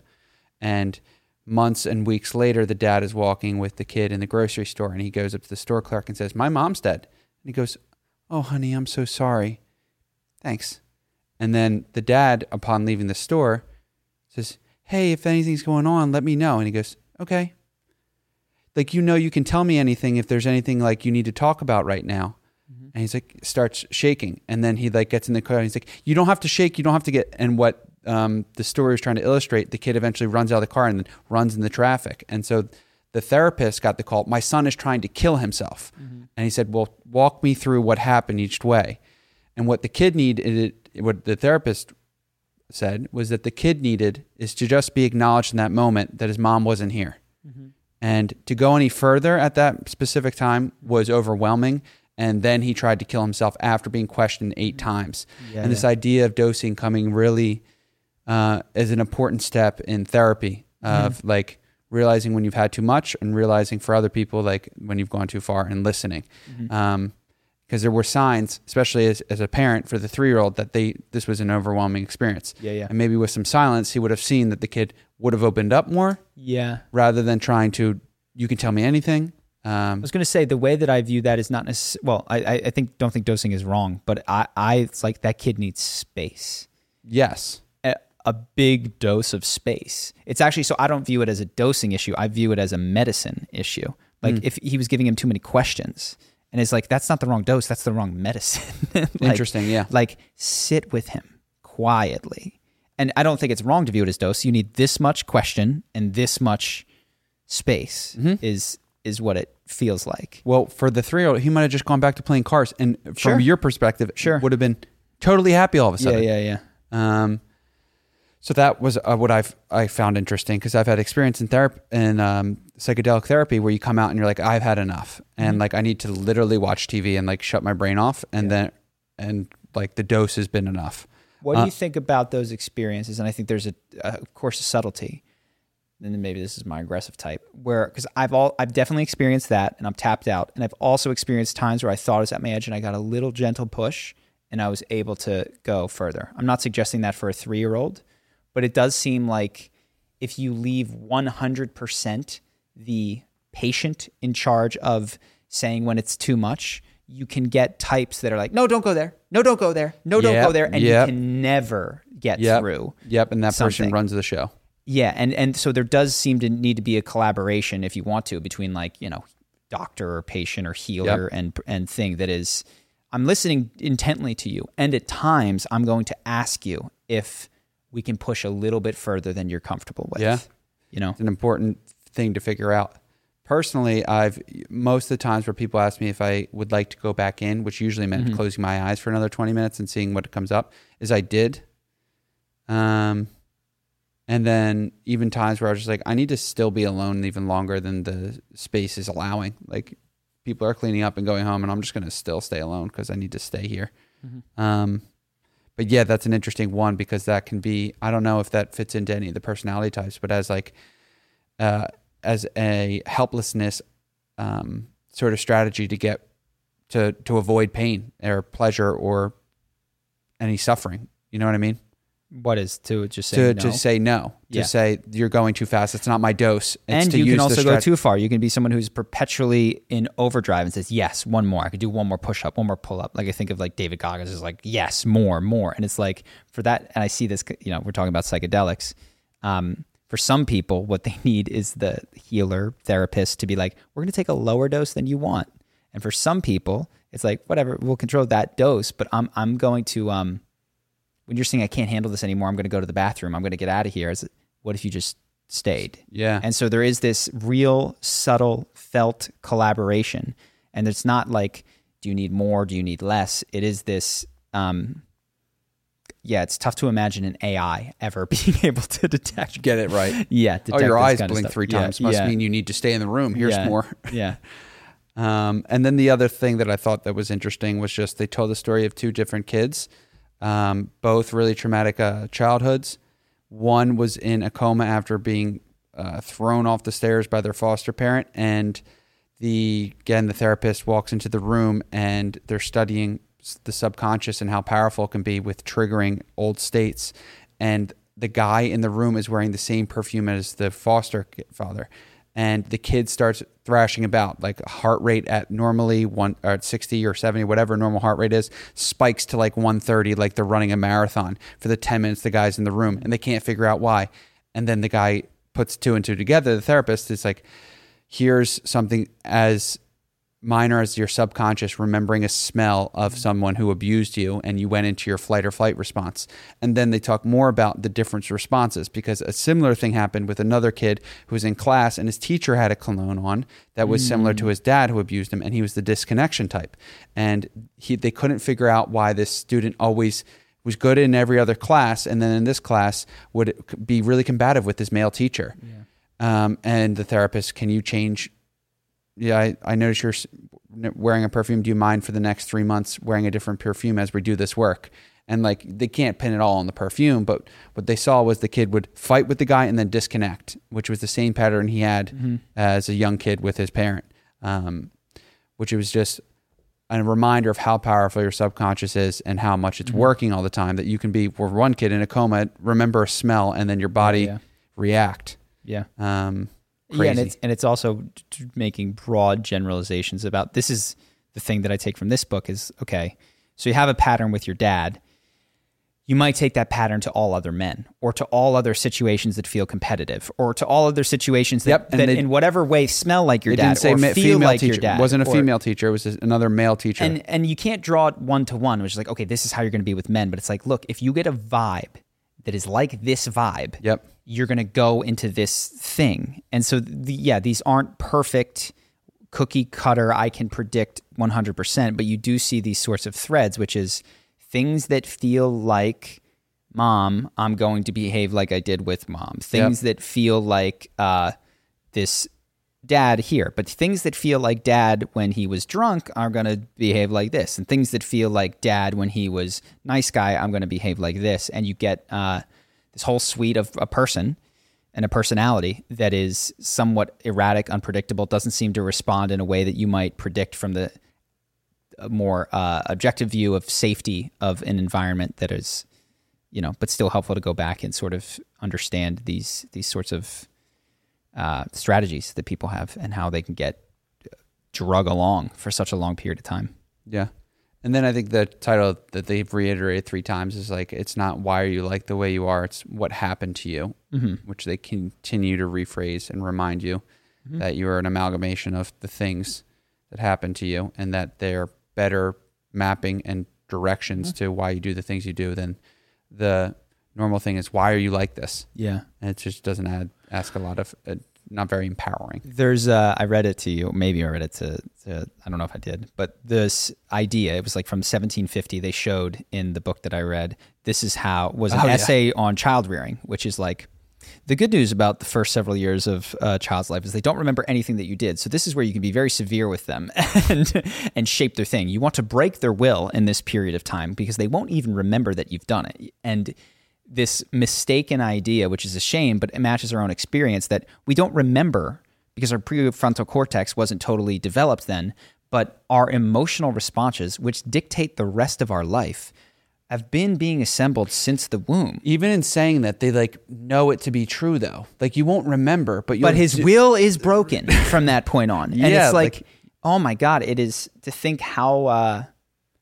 And months and weeks later, the dad is walking with the kid in the grocery store and he goes up to the store clerk and says, My mom's dead. And he goes, Oh, honey, I'm so sorry. Thanks. And then the dad, upon leaving the store, says, Hey, if anything's going on, let me know. And he goes, Okay. Like, you know, you can tell me anything if there's anything like you need to talk about right now. Mm-hmm. And he's like, starts shaking. And then he like gets in the car and he's like, You don't have to shake. You don't have to get. And what um, the story is trying to illustrate, the kid eventually runs out of the car and then runs in the traffic. And so the therapist got the call, My son is trying to kill himself. Mm-hmm. And he said, Well, walk me through what happened each way. And what the kid needed, what the therapist said was that the kid needed is to just be acknowledged in that moment that his mom wasn't here. Mm-hmm. And to go any further at that specific time was overwhelming. And then he tried to kill himself after being questioned eight mm-hmm. times. Yeah, and this yeah. idea of dosing coming really uh, is an important step in therapy of like realizing when you've had too much and realizing for other people like when you've gone too far and listening. Um, because there were signs, especially as, as a parent for the three year old, that they this was an overwhelming experience. Yeah, yeah. And maybe with some silence, he would have seen that the kid would have opened up more Yeah. rather than trying to. You can tell me anything. I Um, was going to say the way that I view that is not necessarily, well, I, I I think, don't think dosing is wrong, but I, I, it's like that kid needs space. yes. A, big dose of space. It's actually so I don't view it as a dosing issue. I view it as a medicine issue. Like if he was giving him too many questions, and it's like that's not the wrong dose, that's the wrong medicine. Like- Interesting, yeah. Like sit with him quietly, and I don't think it's wrong to view it as dose. You need this much question and this much space Mm-hmm. is is what it feels like. Well, for the three year old, he might have just gone back to playing cars, and from Sure. your perspective, Sure. would have been totally happy all of a sudden. Yeah, yeah, yeah. Um, so that was uh, what I've I found interesting because I've had experience in therapy in um, psychedelic therapy where you come out and you're like I've had enough and Mm-hmm. like I need to literally watch TV and like shut my brain off and then and like the dose has been enough. What do Uh, you think about those experiences? And I think there's a, uh, of course, a subtlety. And then maybe this is my aggressive type, where because I've all I've definitely experienced that, and I'm tapped out, and I've also experienced times where I thought I was at my edge, and I got a little gentle push, and I was able to go further. I'm not suggesting that for a three year old, but it does seem like if you leave 100% the patient in charge of saying when it's too much, you can get types that are like, no, don't go there. No, don't go there. No, don't Yep, go there. And yep. you can never get Yep. through. Yep, and that person runs the show. Yeah, and and so there does seem to need to be a collaboration if you want to between like you know doctor or patient or healer and and thing that is I'm listening intently to you, and at times I'm going to ask you if we can push a little bit further than you're comfortable with. Yeah. you know. It's an important thing to figure out. Personally, I've most of the times where people ask me if I would like to go back in, which usually meant closing my eyes for another 20 minutes and seeing what comes up, is I did. Um, and then even times where I was just like, I need to still be alone even longer than the space is allowing. Like people are cleaning up and going home, and I'm just going to still stay alone because I need to stay here. Um, but yeah, that's an interesting one because that can be, I don't know if that fits into any of the personality types, but as like, uh, as a helplessness um, sort of strategy to get to to avoid pain or pleasure or any suffering. You know what I mean? What is to just say to no? to say no, to Yeah. say you're going too fast. It's not my dose. It's and you can also go too far. You can be someone who's perpetually in overdrive and says, "Yes, one more. I could do one more push up, one more pull up." Like I think of like David Goggins is like, "Yes, more, more," and it's like for that. And I see this. You know, we're talking about psychedelics. Um, for some people, what they need is the healer therapist to be like, "We're going to take a lower dose than you want." And for some people, it's like, "Whatever, we'll control that dose, but I'm I'm going to um." When you're saying I can't handle this anymore, I'm going to go to the bathroom. I'm going to get out of here. Is it, what if you just stayed? Yeah. And so there is this real subtle felt collaboration. And it's not like, do you need more? Do you need less? It is this, um, yeah, it's tough to imagine an AI ever being able to detect. Get it right. Yeah. Oh, your eyes blink three Yeah, times. Must yeah, mean you need to stay in the room. Here's yeah, more. Yeah. Um, and then the other thing that I thought that was interesting was just they told the story of two different kids, um, both really traumatic uh, childhoods. One was in a coma after being uh, thrown off the stairs by their foster parent, and the again the therapist walks into the room and they're studying the subconscious and how powerful it can be with triggering old states. And the guy in the room is wearing the same perfume as the foster father, and the kid starts thrashing about like heart rate at normally one or at 60 or 70 whatever normal heart rate is spikes to like 130 like they're running a marathon for the 10 minutes the guy's in the room and they can't figure out why. And then the guy puts two and two together the therapist is like here's something as minor as your subconscious remembering a smell of someone who abused you and you went into your flight or flight response. And then they talk more about the different responses because a similar thing happened with another kid who was in class and his teacher had a cologne on that was similar to his dad who abused him and he was the disconnection type. And he they couldn't figure out why this student always was good in every other class and then in this class would be really combative with his male teacher. Um, and the therapist, can you change yeah, I, I noticed you're wearing a perfume. Do you mind for the next three months wearing a different perfume as we do this work? And like they can't pin it all on the perfume, but what they saw was the kid would fight with the guy and then disconnect, which was the same pattern he had as a young kid with his parent. Um, which was just a reminder of how powerful your subconscious is and how much it's working all the time. That you can be for one kid in a coma, remember a smell, and then your body yeah. react. Yeah. Um, Yeah, and it's and it's also making broad generalizations about this is the thing that I take from this book is okay. So you have a pattern with your dad. You might take that pattern to all other men, or to all other situations that feel competitive, or to all other situations that, Yep, that they- in whatever way smell like your dad, or ma- feel female like teacher. your dad. It wasn't a or- female teacher. It was just another male teacher. and and you can't draw it one to one, which is like, okay, this is how you're going to be with men. But it's like, look, if you get a vibe that is like this vibe, Yep. You're going to go into this thing. And so, the, yeah, these aren't perfect cookie cutter. I can predict 100%, but you do see these sorts of threads, which is things that feel like mom, I'm going to behave like I did with mom. Things that feel like uh, this dad here, but things that feel like dad when he was drunk are going to behave like this, and things that feel like dad when he was nice guy, I'm going to behave like this, and you get uh, this whole suite of a person and a personality that is somewhat erratic, unpredictable, doesn't seem to respond in a way that you might predict from the more uh, objective view of safety of an environment that is, you know, but still helpful to go back and sort of understand these these sorts of uh, strategies that people have and how they can get drug along for such a long period of time. Yeah. And then I think the title that they've reiterated three times is like, it's not why are you like the way you are, it's what happened to you, mm-hmm. which they continue to rephrase and remind you mm-hmm. that you are an amalgamation of the things that happened to you and that they're better mapping and directions mm-hmm. to why you do the things you do than the normal thing is, why are you like this? Yeah. And it just doesn't add, ask a lot of, uh, not very empowering. There's, uh, I read it to you. Maybe I read it to, to, I don't know if I did, but this idea, it was like from 1750. They showed in the book that I read, this is how, was an Oh, yeah. essay on child rearing, which is like, the good news about the first several years of a child's life is they don't remember anything that you did. So this is where you can be very severe with them and and shape their thing. You want to break their will in this period of time because they won't even remember that you've done it. And this mistaken idea, which is a shame, but it matches our own experience that we don't remember because our prefrontal cortex wasn't totally developed then, but our emotional responses, which dictate the rest of our life, have been being assembled since the womb. Even in saying that, they like know it to be true though. Like you won't remember, but you'll but his do- will is broken from that point on. And Yeah, it's like, like- oh my God, it is to think how uh,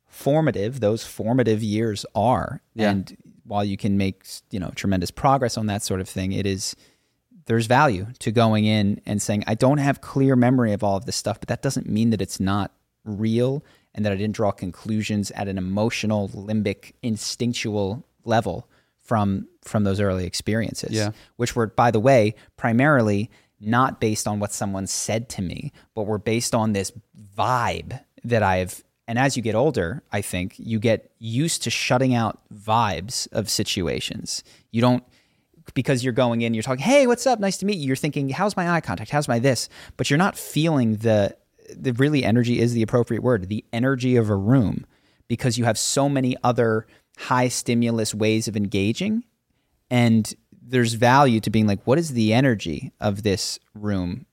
formative those formative years are. Yeah. And while you can make, you know, tremendous progress on that sort of thing, it is there's value to going in and saying, I don't have clear memory of all of this stuff, but that doesn't mean that it's not real and that I didn't draw conclusions at an emotional, limbic, instinctual level from from those early experiences. Yeah. Which were, by the way, primarily not based on what someone said to me, but were based on this vibe that I've and as you get older, I think you get used to shutting out vibes of situations. You don't because you're going in, you're talking, hey, what's up? Nice to meet you. You're thinking, how's my eye contact? How's my this? But you're not feeling the the really energy is the appropriate word, the energy of a room, because you have so many other high stimulus ways of engaging. And there's value to being like, what is the energy of this room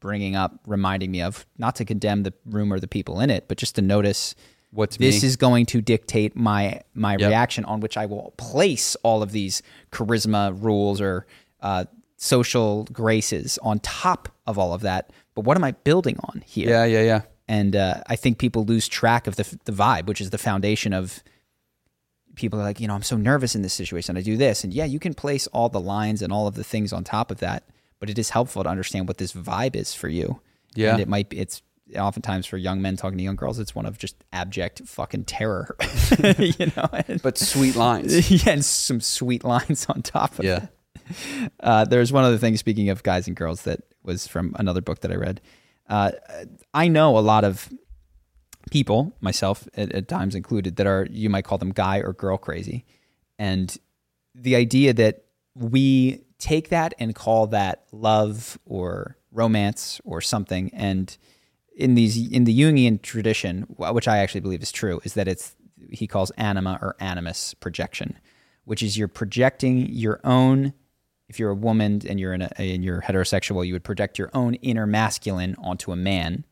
bringing up, reminding me of? Not to condemn the room or the people in it, but just to notice What's this me? is going to dictate my my Yep. reaction on which I will place all of these charisma rules or uh, social graces on top of all of that. But what am I building on here? Yeah, yeah, yeah. And uh, I think people lose track of the the vibe, which is the foundation of people are like, you know, I'm so nervous in this situation. I do this, and yeah, you can place all the lines and all of the things on top of that. But it is helpful to understand what this vibe is for you. Yeah. and it might be. It's oftentimes for young men talking to young girls, it's one of just abject fucking terror. you know, and, But sweet lines. yeah, and some sweet lines on top of yeah. it. Uh, there's one other thing, speaking of guys and girls, that was from another book that I read. Uh, I know a lot of people, myself at, at times included, that are, you might call them guy or girl crazy. And the idea that we take that and call that love or romance or something. And in these in the Jungian tradition, which I actually believe is true, is that it's he calls anima or animus projection, which is you're projecting your own. If you're a woman and you're in a, and you're heterosexual, you would project your own inner masculine onto a man,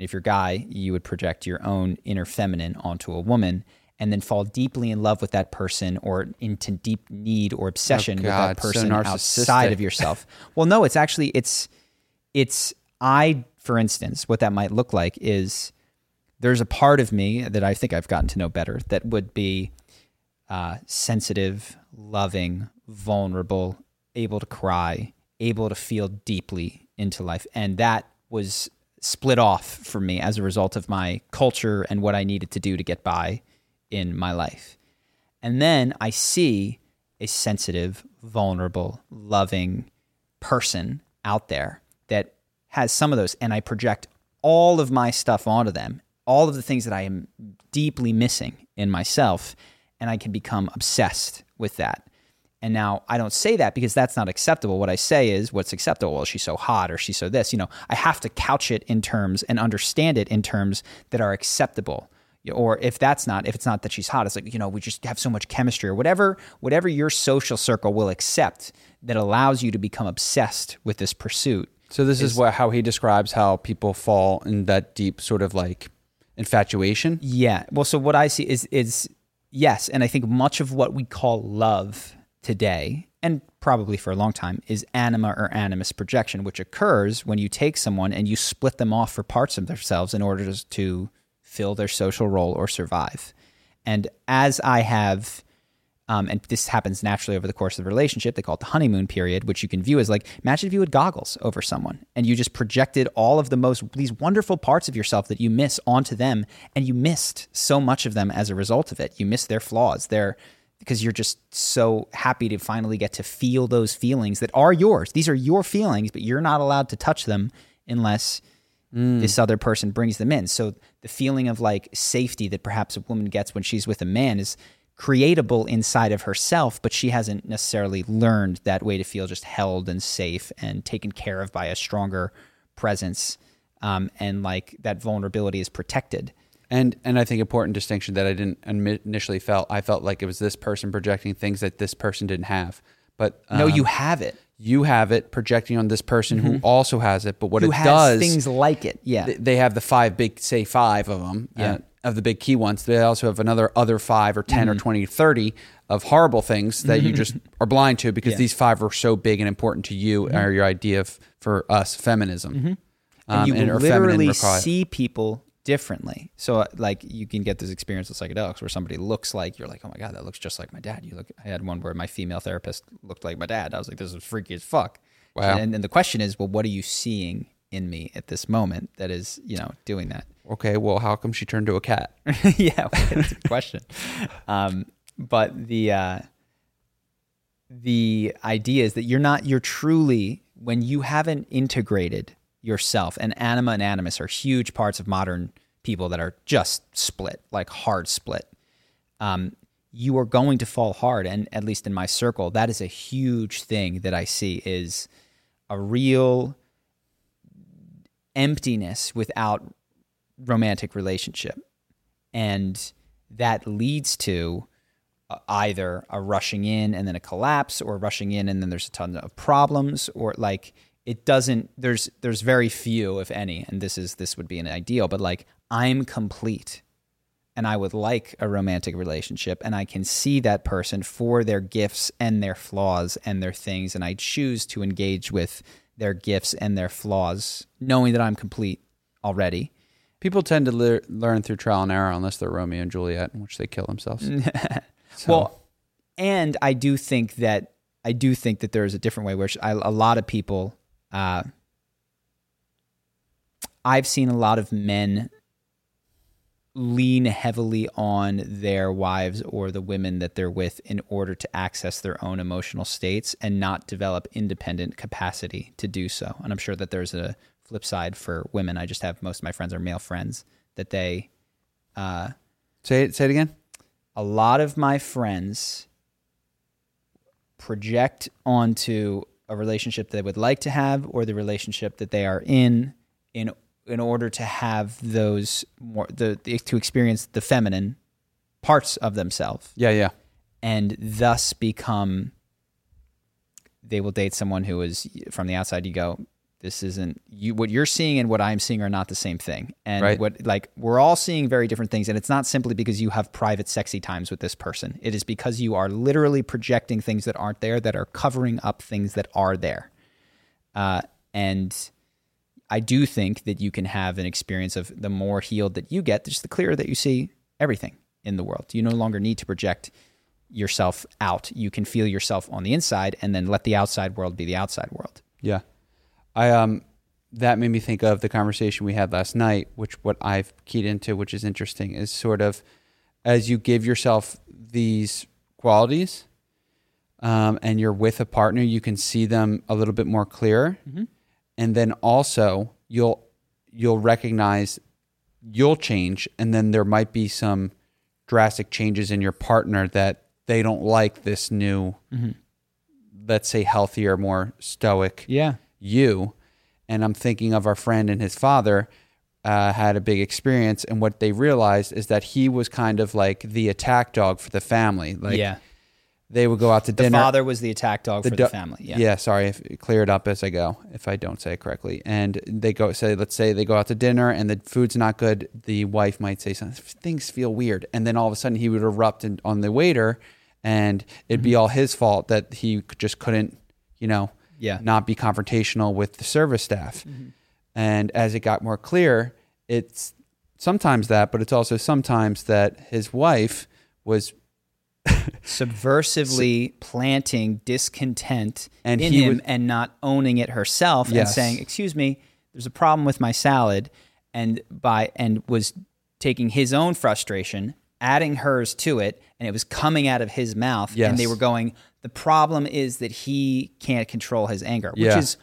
and if you're a guy, you would project your own inner feminine onto a woman, and then fall deeply in love with that person or into deep need or obsession with God, that so person outside of yourself. well, no, it's actually it's it's I, for instance, what that might look like is there's a part of me that I think I've gotten to know better that would be uh, sensitive, loving, vulnerable, able to cry, able to feel deeply into life, and that was split off for me as a result of my culture and what I needed to do to get by in my life. And then I see a sensitive, vulnerable, loving person out there that has some of those, and I project all of my stuff onto them, all of the things that I am deeply missing in myself, and I can become obsessed with that. And now I don't say that because that's not acceptable. What I say is what's acceptable. Well, she's so hot or she's so this. You know, I have to couch it in terms and understand it in terms that are acceptable. Or if that's not, if it's not that she's hot, it's like, you know, we just have so much chemistry or whatever, whatever your social circle will accept that allows you to become obsessed with this pursuit. So this is, what how he describes how people fall in that deep sort of like infatuation. Yeah. Well, so what I see is is yes, and I think much of what we call love today, and probably for a long time, is anima or animus projection, which occurs when you take someone and you split them off for parts of themselves in order to, to fill their social role or survive. And as I have um, and this happens naturally over the course of the relationship. They call it the honeymoon period, which you can view as like imagine if you had goggles over someone and you just projected all of the most these wonderful parts of yourself that you miss onto them, and you missed so much of them as a result of it. You miss their flaws, their because you're just so happy to finally get to feel those feelings that are yours. These are your feelings, but you're not allowed to touch them unless this other person brings them in. So the feeling of like safety that perhaps a woman gets when she's with a man is creatable inside of herself, but she hasn't necessarily learned that way to feel just held and safe and taken care of by a stronger presence. Um, and like that vulnerability is protected. And and I think important distinction that I didn't initially felt. I felt like it was this person projecting things that this person didn't have. But no, um, you have it. You have it projecting on this person who also has it. But what Who it has does, things like it? Yeah. th- they have the five big, say five of them, Yeah. of the big key ones. They also have another other five or 10 or Mm-hmm. 20 or 30 of horrible things that you just are blind to because Yeah. these five are so big and important to you or your idea of, for us, feminism. Mm-hmm. and Um, you or feminine literally see people differently. So, uh, like, you can get this experience with psychedelics where somebody looks like you're like, oh my god, that looks just like my dad. You look. I had one where my female therapist looked like my dad. I was like, this is freaky as fuck. Wow. And, and the question is, well, what are you seeing in me at this moment that is, you know, doing that? Okay, well, how come she turned to a cat? yeah, well, that's a question. Um, but the uh, the idea is that you're not you're truly when you haven't integrated yourself. And anima and animus are huge parts of modern people that are just split like hard split. Um, you are going to fall hard and at least in my circle that is a huge thing that i see is a real emptiness without romantic relationship. And that leads to either a rushing in and then a collapse or rushing in and then there's a ton of problems or like it doesn't there's there's very few if any and this is this would be an ideal but like i'm complete and i would like a romantic relationship and i can see that person for their gifts and their flaws and their things and i choose to engage with their gifts and their flaws knowing that i'm complete already People tend to lear learn through trial and error unless they're Romeo and Juliet, in which they kill themselves. Well, and I do think that I do think that there is a different way, which I, a lot of people, uh, I've seen a lot of men lean heavily on their wives or the women that they're with in order to access their own emotional states and not develop independent capacity to do so. And I'm sure that there's a flip side for women. I just have most of my friends are male friends that they uh, Say it. Say it again. a lot of my friends project onto a relationship they would like to have or the relationship that they are in in in order to have those more the, the to experience the feminine parts of themselves Yeah, yeah. and thus become they will date someone who is from the outside you go this isn't you what you're seeing and what I'm seeing are not the same thing and Right. what like we're all seeing very different things and it's not simply because you have private sexy times with this person it is because you are literally projecting things that aren't there that are covering up things that are there uh, and I do think that you can have an experience of the more healed that you get, just the clearer that you see everything in the world. You no longer need to project yourself out. You can feel yourself on the inside and then let the outside world be the outside world. Yeah. I um that made me think of the conversation we had last night, which what I've keyed into, which is interesting, is sort of as you give yourself these qualities, um, and you're with a partner, you can see them a little bit more clearer, and then also you'll you'll recognize you'll change, and then there might be some drastic changes in your partner that they don't like this new, let's say, healthier, more stoic Yeah. You. And I'm thinking of our friend and his father uh, had a big experience, and what they realized is that he was kind of like the attack dog for the family. Like yeah. they would go out to The dinner. The father was the attack dog for do- the family. Yeah. Yeah. sorry, if, clear it up as I go if I don't say it correctly. And they go say, let's say they go out to dinner and the food's not good. The wife might say something. Things feel weird, and then all of a sudden he would erupt in, on the waiter, and it'd Mm-hmm. be all his fault that he just couldn't, you know, Yeah. Mm-hmm. not be confrontational with the service staff. And as it got more clear, it's sometimes that, but it's also sometimes that his wife was Subversively planting discontent And in him and not owning it herself and saying, "Excuse me, there's a problem with my salad," and by and was taking his own frustration, adding hers to it, and it was coming out of his mouth. And they were going, "The problem is that he can't control his anger," which Yeah. is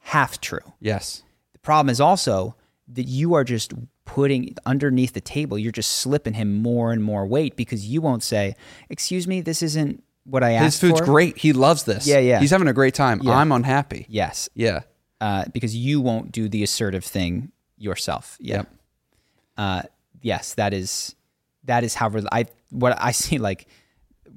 half true. yes, The problem is also that you are just putting underneath the table, you're just slipping him more and more weight because you won't say, "Excuse me, this isn't what I asked his food's for." great. He loves this. Yeah, yeah. He's having a great time. Yeah. I'm unhappy. Yes, Yeah. uh, because you won't do the assertive thing yourself. Yeah. Yep. Uh, yes, that is that is how I what I see like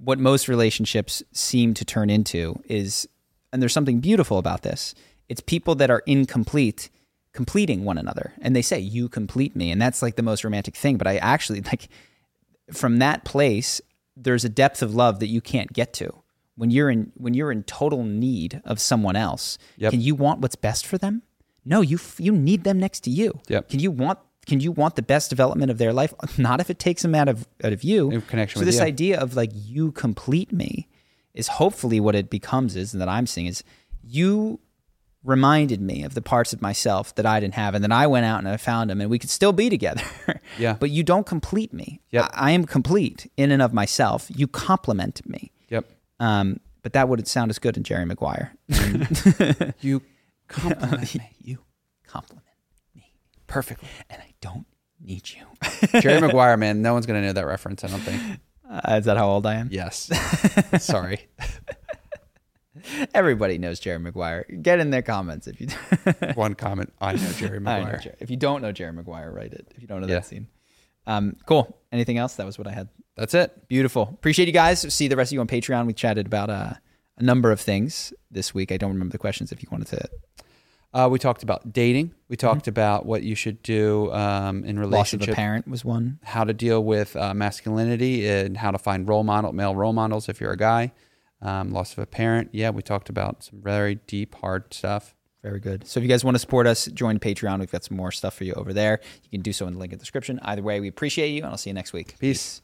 what most relationships seem to turn into is, and there's something beautiful about this. It's people that are incomplete completing one another, and they say you complete me, and that's like the most romantic thing. But I actually like from that place, there's a depth of love that you can't get to when you're in when you're in total need of someone else. Yep. Can you want what's best for them? No, you f- you need them next to you. Yep. Can you want can you want the best development of their life? Not if it takes them out of out of you. In connection so this you. idea of like you complete me is hopefully what it becomes is and that I'm seeing is you reminded me of the parts of myself that I didn't have and then I went out and I found them and we could still be together. Yeah. but you don't complete me. Yep. I, I am complete in and of myself. You complement me. Yep. Um, but that wouldn't sound as good in Jerry Maguire. You complement me you complement me perfectly. and I don't need you. Jerry Maguire, man. No one's gonna know that reference. I don't think. Uh, is that how old I am? Yes. Sorry. Everybody knows Jerry Maguire. Get in their comments if you One comment. I know Jerry know Maguire. Jer- if you don't know Jerry Maguire, write it. If you don't know Yeah. that scene. Um, cool. Anything else? That was what I had. That's it. Beautiful. Appreciate you guys. See the rest of you on Patreon. We chatted about uh, a number of things this week. I don't remember the questions. If you wanted to, Uh, we talked about dating. We talked about what you should do um, in loss of relationship. a parent was one. how to deal with uh, masculinity and how to find role model male role models if you're a guy um, loss of a parent yeah we talked about some very deep hard stuff Very good. So if you guys want to support us, join Patreon. We've got some more stuff for you over there. You can do so in the link in the description. Either way, we appreciate you, and I'll see you next week. peace.